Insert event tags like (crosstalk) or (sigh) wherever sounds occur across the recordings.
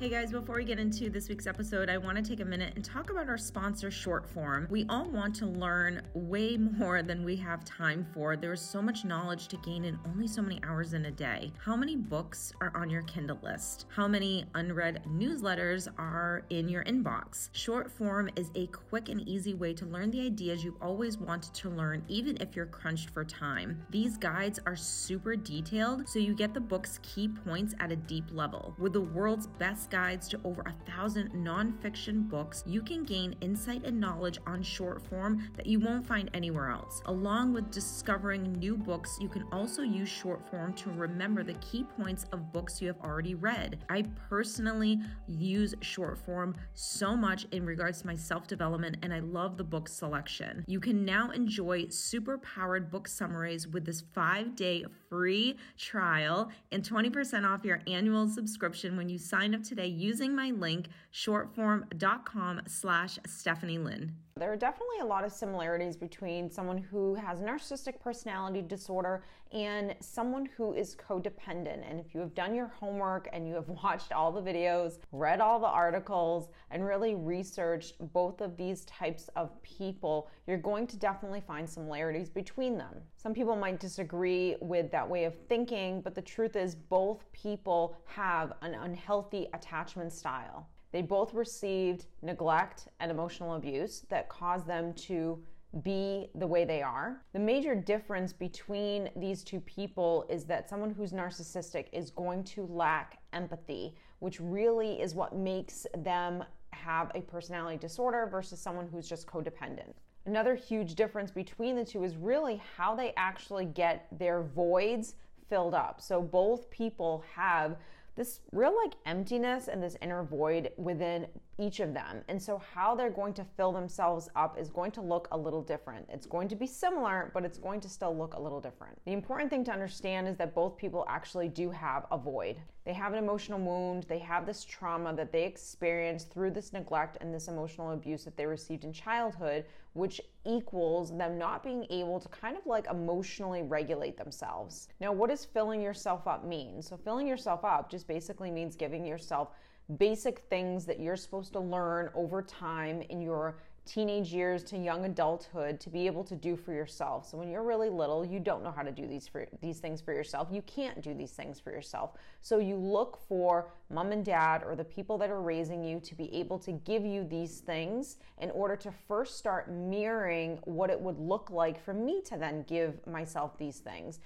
Hey guys, before we get into this week's episode, I want to take a minute and talk about our sponsor, Shortform. We all want to learn way (laughs) more than we have time for. There is so much knowledge to gain in only so many hours in a day. How many books are on your Kindle list? How many unread newsletters are in your inbox? Shortform is a quick and easy way to learn the ideas you've always wanted to learn, even if you're crunched for time. These guides are super detailed, so you get the book's key points at a deep level. With the world's best guides to over a thousand nonfiction books, you can gain insight and knowledge on Shortform that you won't find anywhere else. Along with discovering new books, you can also use Shortform to remember the key points of books you have already read. I personally use Shortform so much in regards to my self development, and I love the book selection. You can now enjoy super powered book summaries with this five day free trial and 20% off your annual subscription when you sign up today today using my link shortform.com slash Stephanie Lynn. There are definitely a lot of similarities between someone who has narcissistic personality disorder and someone who is codependent. And if you have done your homework and you have (laughs) watched all the videos, read all the articles, and really researched both of these types of people, you're going to definitely find similarities between them. Some people might disagree with that way of thinking, but the truth is, both people have an unhealthy attachment style. They both received neglect and emotional abuse that caused them to be the way they are. The major difference between these two people is that someone who's narcissistic is going to lack empathy, which really is what makes them have a personality disorder versus someone who's just codependent. Another huge difference between the two is really how they actually get their voids filled up. So both people have this real like emptiness and this inner void within each of them. And so, how they're going to fill themselves up is going to look a little different. It's going to be similar, but it's going to still look a little different. The important thing to understand is that both people actually do have a void. They have an emotional wound, they have this trauma that they experienced through this neglect and this emotional abuse that they received in childhood, which equals them not being able to kind of like emotionally regulate themselves. Now, what does filling yourself up mean? So, filling yourself up just basically means giving yourself basic things that you're supposed to learn over time in your teenage years to young adulthood to be able to do for yourself. So when you're really little, you don't know how to do these for these things for yourself. You can't do these things for yourself. So you look for mom and dad or the people that are raising you to be able to give you these things in order to first start mirroring what it would look like for me to then give myself these things.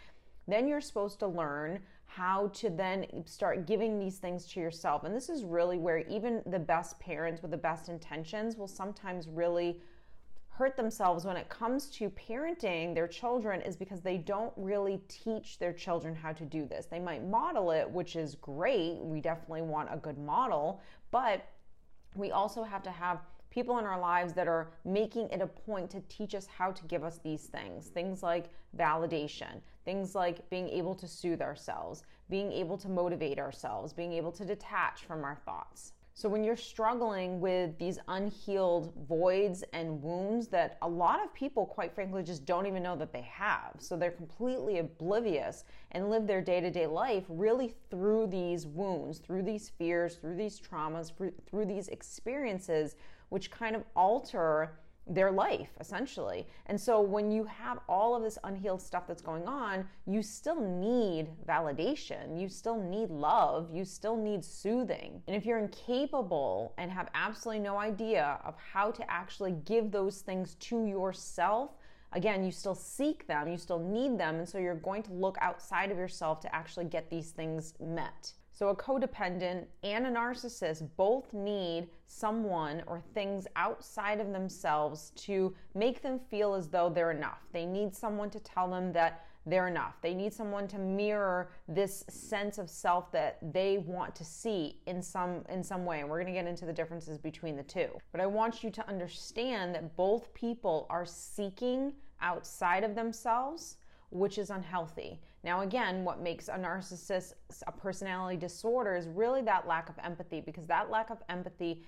Then you're supposed to learn how to then start giving these things to yourself. And this is really where even the best parents with the best intentions will sometimes really hurt themselves when it comes to parenting their children is because they don't really teach their children how to do this. They might model it, which is great. We definitely want a good model, but we also have to have people in our lives that are making it a point to teach us how to give us these things. Things like validation, things like being able to soothe ourselves, being able to motivate ourselves, being able to detach from our thoughts. So, when you're struggling with these unhealed voids and wounds that a lot of people, quite frankly, just don't even know that they have, so they're completely oblivious and live their day to day life really through these wounds, through these fears, through these traumas, through these experiences, which kind of alter their life essentially. And so when you have all of this unhealed stuff that's going on, you still need validation, you still need love, you still need soothing. And if you're incapable and have absolutely no idea of how to actually give those things to yourself, again, you still seek them, you still need them, and so you're going to look outside of yourself to actually get these things met. So, a codependent and a narcissist both need someone or things outside of themselves to make them feel as though they're enough. They need someone to tell them that they're enough. They need someone to mirror this sense of self that they want to see in some in some way. And we're going to get into the differences between the two. But I want you to understand that both people are seeking outside of themselves which is unhealthy. Now, again, what makes a narcissist a personality disorder is really that lack of empathy because that lack of empathy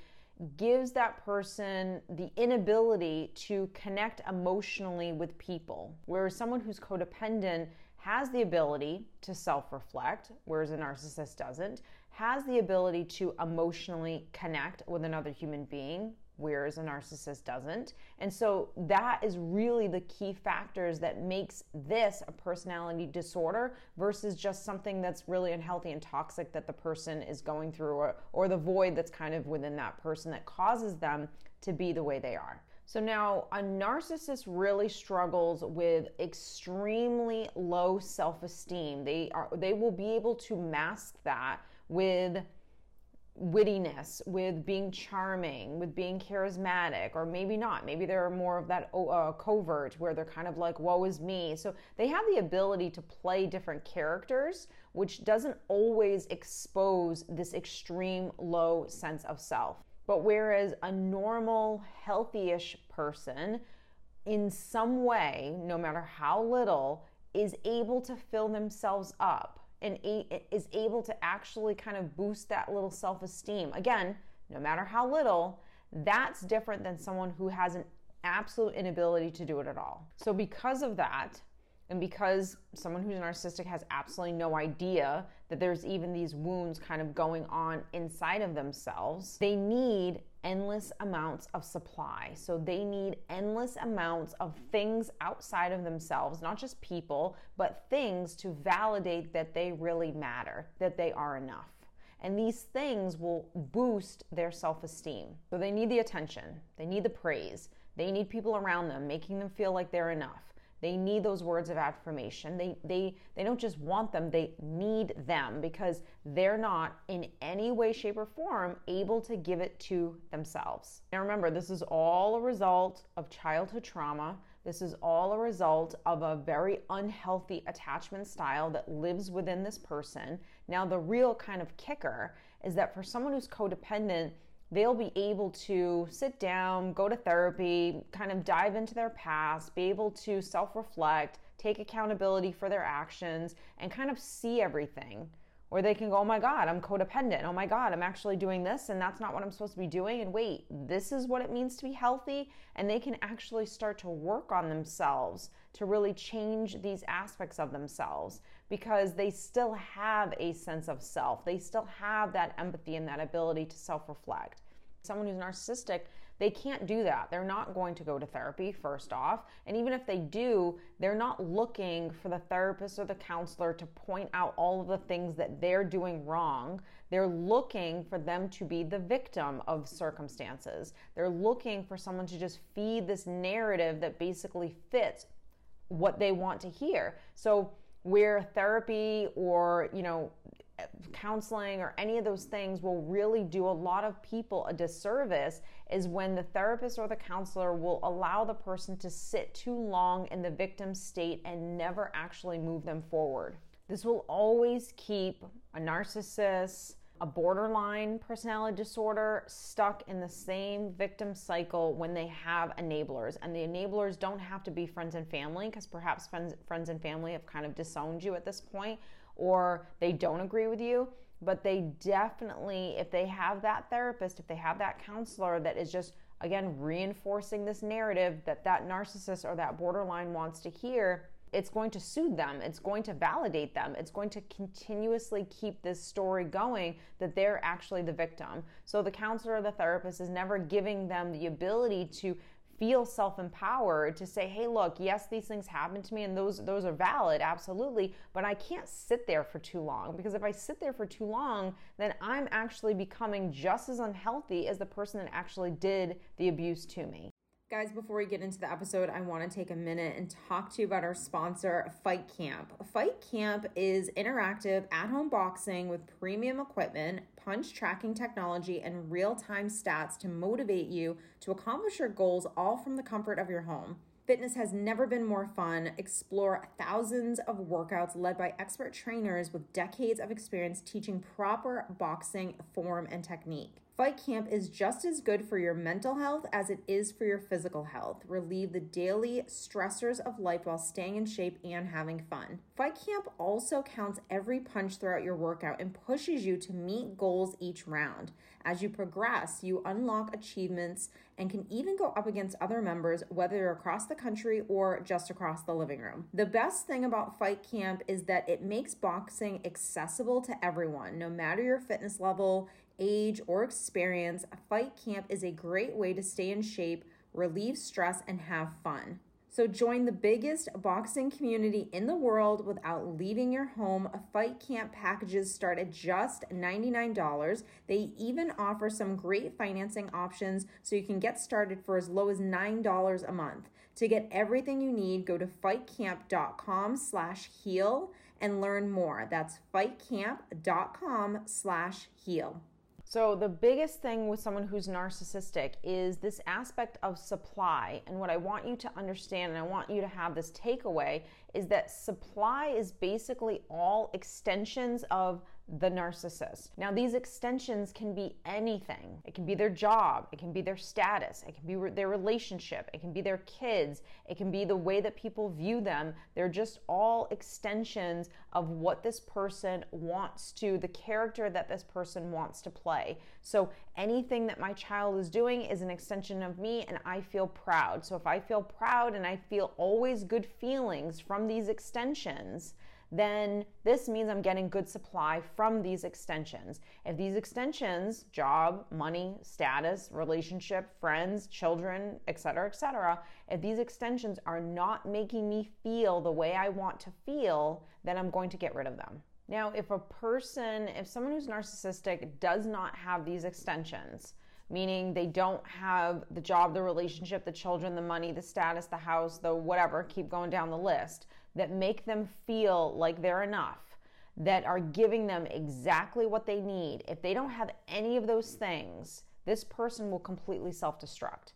gives that person the inability to connect emotionally with people. Whereas someone who's codependent has the ability to self reflect, whereas a narcissist doesn't, has the ability to emotionally connect with another human being, whereas a narcissist doesn't. And so that is really the key factors that makes this a personality disorder versus just something that's really unhealthy and toxic that the person is going through or, or the void that's kind of within that person that causes them to be the way they are. So now a narcissist really struggles with extremely low self-esteem. They are they will be able to mask that with wittiness, with being charming, with being charismatic, or maybe not. Maybe they're more of that uh, covert where they're kind of like, woe is me. So they have the ability to play different characters, which doesn't always expose this extreme low sense of self. But whereas a normal, healthy ish person, in some way, no matter how little, is able to fill themselves up and is able to actually kind of boost that little self esteem. Again, no matter how little, that's different than someone who has an absolute inability to do it at all. So, because of that, and because someone who's narcissistic has absolutely no idea that there's even these wounds kind of going on inside of themselves, they need endless amounts of supply. So they need endless amounts of things outside of themselves, not just people, but things to validate that they really matter, that they are enough. And these things will boost their self esteem. So they need the attention, they need the praise, they need people around them making them feel like they're enough. They need those words of affirmation. They, they, they don't just want them, they need them because they're not in any way, shape, or form able to give it to themselves. Now remember, this is all a result of childhood trauma. This is all a result of a very unhealthy attachment style that lives within this person. Now, the real kind of kicker is that for someone who's codependent, they'll be able to sit down, go to therapy, kind of dive into their past, be able to self reflect, take accountability for their actions, and kind of see everything. Or they can go, oh my God, I'm codependent. Oh my God, I'm actually doing this and that's not what I'm supposed to be doing. And wait, this is what it means to be healthy. And they can actually start to work on themselves to really change these aspects of themselves because they still have a sense of self. They still have that empathy and that ability to self reflect. Someone who's narcissistic, they can't do that. They're not going to go to therapy, first off. And even if they do, they're not looking for the therapist or the counselor to point out all of the things that they're doing wrong. They're looking for them to be the victim of circumstances. They're looking for someone to just feed this narrative that basically fits what they want to hear. So, where therapy or, you know, counseling or any of those things will really do a lot of people a disservice is when the therapist or the counselor will allow the person to sit too long in the victim state and never actually move them forward. This will always keep a narcissist, a borderline personality disorder stuck in the same victim cycle when they have enablers. And the enablers don't have to be friends and family because perhaps friends, friends and family have kind of disowned you at this point or they don't agree with you but they definitely if they have that therapist if they have that counselor that is just again reinforcing this narrative that that narcissist or that borderline wants to hear it's going to soothe them. It's going to validate them. It's going to continuously keep this story going that they're actually the victim. So the counselor or the therapist is never giving them the ability to feel self-empowered to say hey look yes these things happen to me and those those are valid absolutely but i can't sit there for too long because if i sit there for too long then i'm actually becoming just as unhealthy as the person that actually did the abuse to me Guys, before we get into the episode, I want to take a minute and talk to you about our sponsor, Fight Camp. Fight Camp is interactive at home boxing with premium equipment, punch tracking technology, and real time stats to motivate you to accomplish your goals all from the comfort of your home. Fitness has never been more fun. Explore thousands of workouts led by expert trainers with decades of experience teaching proper boxing form and technique. Fight Camp is just as good for your mental health as it is for your physical health. Relieve the daily stressors of life while staying in shape and having fun. Fight Camp also counts every punch throughout your workout and pushes you to meet goals each round. As you progress, you unlock achievements and can even go up against other members, whether you're across the country or just across the living room. The best thing about Fight Camp is that it makes boxing accessible to everyone, no matter your fitness level age, or experience, Fight Camp is a great way to stay in shape, relieve stress, and have fun. So join the biggest boxing community in the world without leaving your home. Fight Camp packages start at just $99. They even offer some great financing options so you can get started for as low as $9 a month. To get everything you need, go to fightcamp.com slash heal and learn more. That's fightcamp.com slash heal. So, the biggest thing with someone who's narcissistic is this aspect of supply. And what I want you to understand, and I want you to have this takeaway, is that supply is basically all extensions of the narcissist. Now, these extensions can be anything. It can be their job, it can be their status, it can be re- their relationship, it can be their kids, it can be the way that people view them. They're just all extensions of what this person wants to, the character that this person wants to play. So, anything that my child is doing is an extension of me, and I feel proud. So, if I feel proud and I feel always good feelings from these extensions, then this means I'm getting good supply from these extensions. If these extensions, job, money, status, relationship, friends, children, etc., etc., if these extensions are not making me feel the way I want to feel, then I'm going to get rid of them. Now, if a person, if someone who's narcissistic does not have these extensions, meaning they don't have the job, the relationship, the children, the money, the status, the house, the whatever, keep going down the list, that make them feel like they're enough, that are giving them exactly what they need, if they don't have any of those things, this person will completely self destruct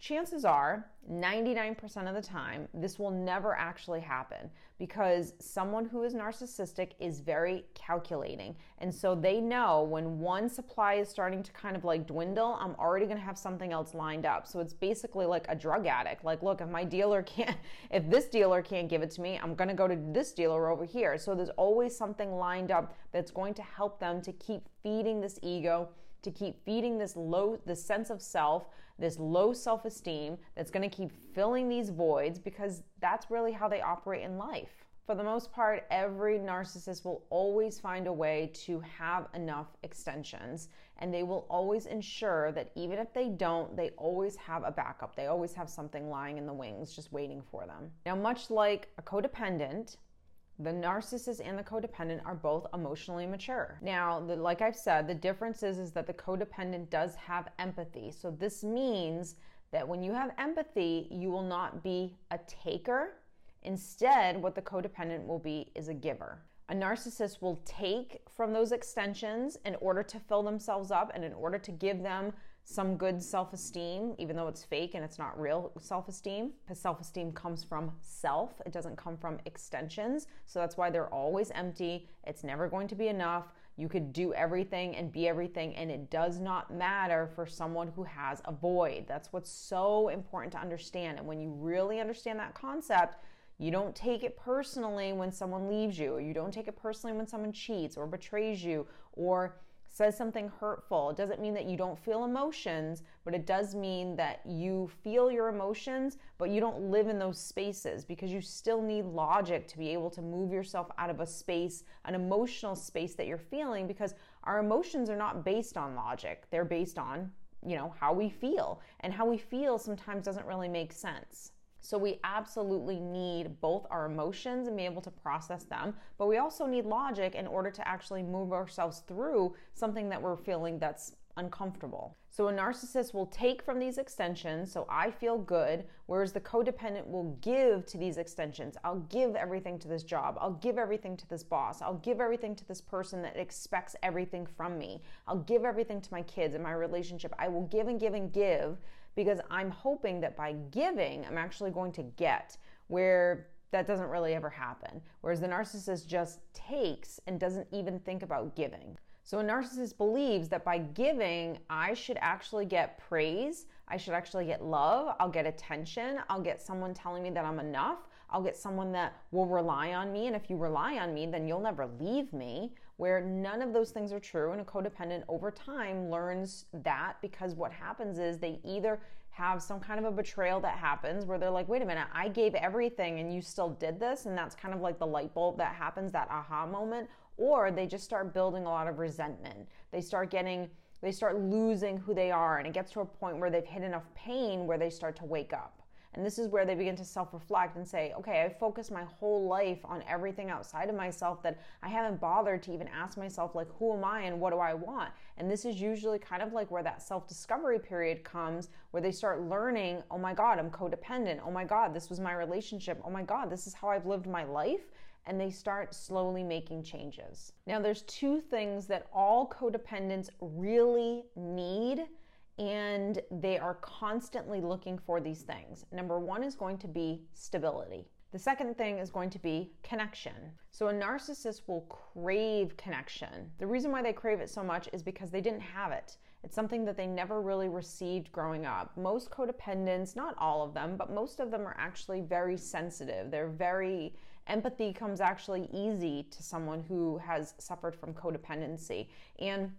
chances are 99% of the time this will never actually happen because someone who is narcissistic is very calculating. And so they know when one supply is starting to kind of like dwindle i'm already going to have something else lined up. So it's basically like a drug addict. Like look if my dealer (laughs) can't if this dealer can't give it to me i'm going to go to this dealer over here. So there's always something lined up that's going to help them to keep feeding this ego to keep feeding this low this sense of self this low self esteem that's going to keep filling these voids because that's really how they operate in life. For the most part, every narcissist will always find a way to have enough extensions, and they will always ensure that even if they don't, they always have a backup. They always have something lying in the wings just waiting for them. Now, much like a codependent, the narcissist and the codependent are both emotionally mature. Now, the, like I've said, the difference is, is that the codependent does have empathy. So this means that when you have empathy, you will not be a taker. Instead, what the codependent will be is a giver. A narcissist will take from those extensions in order to fill themselves up and in order to give them some good self esteem, even though it's fake and it's not real self esteem, because self esteem comes from self, it doesn't come from extensions. So that's why they're always empty. It's never going to be enough. You could do everything and be everything, and it does not matter for someone who has a void. That's what's so important to understand. And when you really understand that concept, you don't take it personally when someone leaves you, or you don't take it personally when someone cheats or betrays you, or says something hurtful. It doesn't mean that you don't feel emotions, but it does mean that you feel your emotions, but you don't live in those spaces because you still need logic to be able to move yourself out of a space, an emotional space that you're feeling, because our emotions are not based on logic. They're based on, you know, how we feel. And how we feel sometimes doesn't really make sense. So we absolutely need both our emotions and be able to process them, but we also need logic in order to actually move ourselves through something that we're feeling that's uncomfortable. So a narcissist will take from these extensions, so I feel good, whereas the codependent will give to these extensions. I'll give everything to this job. I'll give everything to this boss. I'll give everything to this person that expects everything from me. I'll give everything to my kids and my relationship. I will give and give and give because I'm hoping that by giving, I'm actually going to get where that doesn't really ever happen. Whereas the narcissist just takes and doesn't even think about giving. So a narcissist believes that by giving, I should actually get praise, I should actually get love, I'll get attention, I'll get someone telling me that I'm enough, I'll get someone that will rely on me. And if you rely on me, then you'll never leave me. Where none of those things are true. And a codependent over time learns that because what happens is they either have some kind of a betrayal that happens where they're like, wait a minute, I gave everything and you still did this. And that's kind of like the light bulb that happens, that aha moment. Or they just start building a lot of resentment. They start getting, they start losing who they are. And it gets to a point where they've hit enough pain where they start to wake up. And this is where they begin to self reflect and say, okay, I focused my whole life on everything outside of myself that I haven't bothered to even ask myself, like, who am I and what do I want? And this is usually kind of like where that self discovery period comes, where they start learning, oh my God, I'm codependent. Oh my God, this was my relationship. Oh my God, this is how I've lived my life and they start slowly making changes. Now, there's two things that all codependents really need and they are constantly looking for these things. Number one is going to be stability. The second thing is going to be connection. So, a narcissist will crave connection. The reason why they crave it so much is because they didn't have it. It's something that they never really received growing up. Most codependents, not all of them, but most of them are actually very sensitive. They're very, empathy comes actually easy to someone who has suffered from codependency. And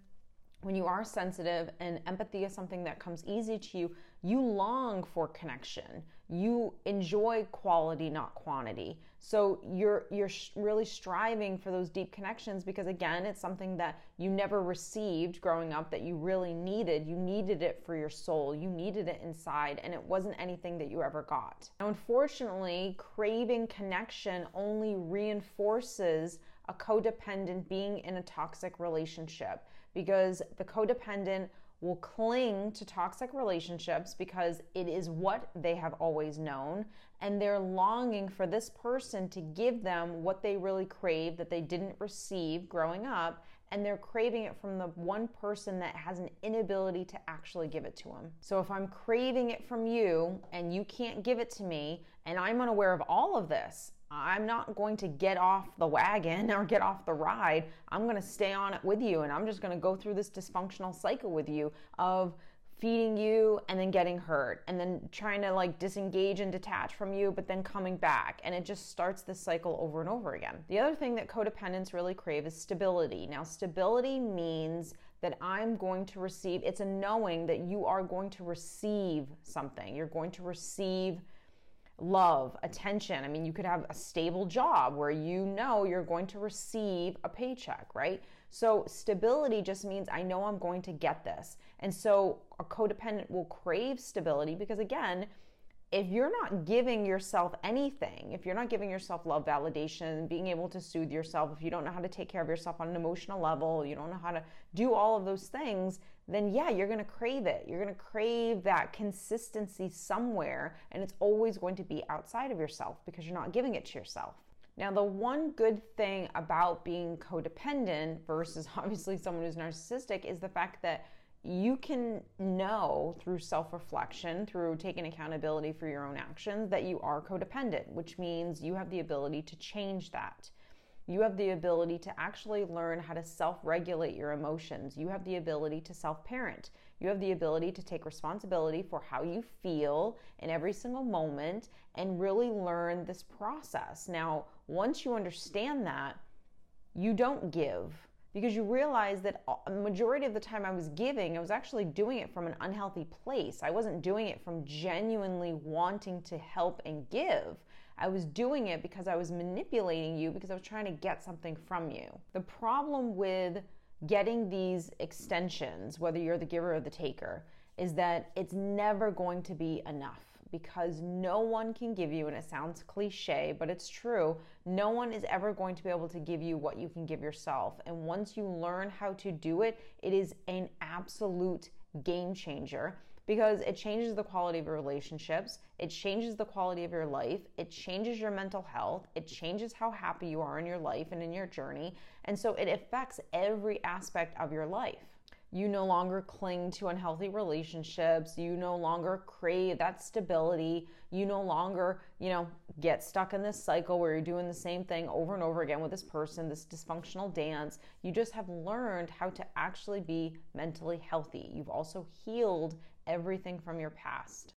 when you are sensitive and empathy is something that comes easy to you, you long for connection. You enjoy quality, not quantity. So you're you're really striving for those deep connections because again, it's something that you never received growing up that you really needed. You needed it for your soul. You needed it inside and it wasn't anything that you ever got. Now, unfortunately, craving connection only reinforces a codependent being in a toxic relationship because the codependent will cling to toxic relationships because it is what they have always known and they're longing for this person to give them what they really crave that they didn't receive growing up and they're craving it from the one person that has an inability to actually give it to them. So if I'm craving it from you and you can't give it to me and I'm unaware of all of this I'm not going to get off the wagon or get off the ride. I'm going to stay on it with you and I'm just going to go through this dysfunctional cycle with you of feeding you and then getting hurt and then trying to like disengage and detach from you but then coming back and it just starts this cycle over and over again. The other thing that codependents really crave is stability. Now stability means that I'm going to receive it's a knowing that you are going to receive something. You're going to receive love, attention. I mean, you could have a stable job where you know you're going to receive a paycheck, right? So, stability just means I know I'm going to get this. And so, a codependent will crave stability because, again, if you're not giving yourself anything, if you're not giving yourself love validation, being able to soothe yourself, if you don't know how to take care of yourself on an emotional level, you don't know how to do all of those things, then yeah, you're going to crave it. You're going to crave that consistency somewhere, and it's always going to be outside of yourself because you're not giving it to yourself. Now, the one good thing about being codependent versus (laughs) obviously someone who's narcissistic is the fact that you can know through self reflection, through taking accountability for your own actions, that you are codependent, which means you have the ability to change that. You have the ability to actually learn how to self regulate your emotions. You have the ability to self parent. You have the ability to take responsibility for how you feel in every single moment and really learn this process. Now, once you understand that, you don't give because you realize that a majority of the time I was giving, I was actually doing it from an unhealthy place. I wasn't doing it from genuinely wanting to help and give. I was doing it because I was manipulating you because I was trying to get something from you. The problem with getting these extensions, whether you're the giver or the taker, is that it's never going to be enough because no one can give you, and it sounds cliche, but it's true, no one is ever going to be able to give you what you can give yourself. And once you learn how to do it, it is an absolute game changer because it changes the quality of your relationships, it changes the quality of your life, it changes your mental health, it changes how happy you are in your life and in your journey. And so it affects every aspect of your life. You no longer cling to unhealthy relationships. You no longer crave that stability. You no longer, you know, get stuck in this cycle where you're doing the same thing over and over again with this person, this dysfunctional dance. You just have learned how to actually be mentally healthy. You've also healed everything from your past.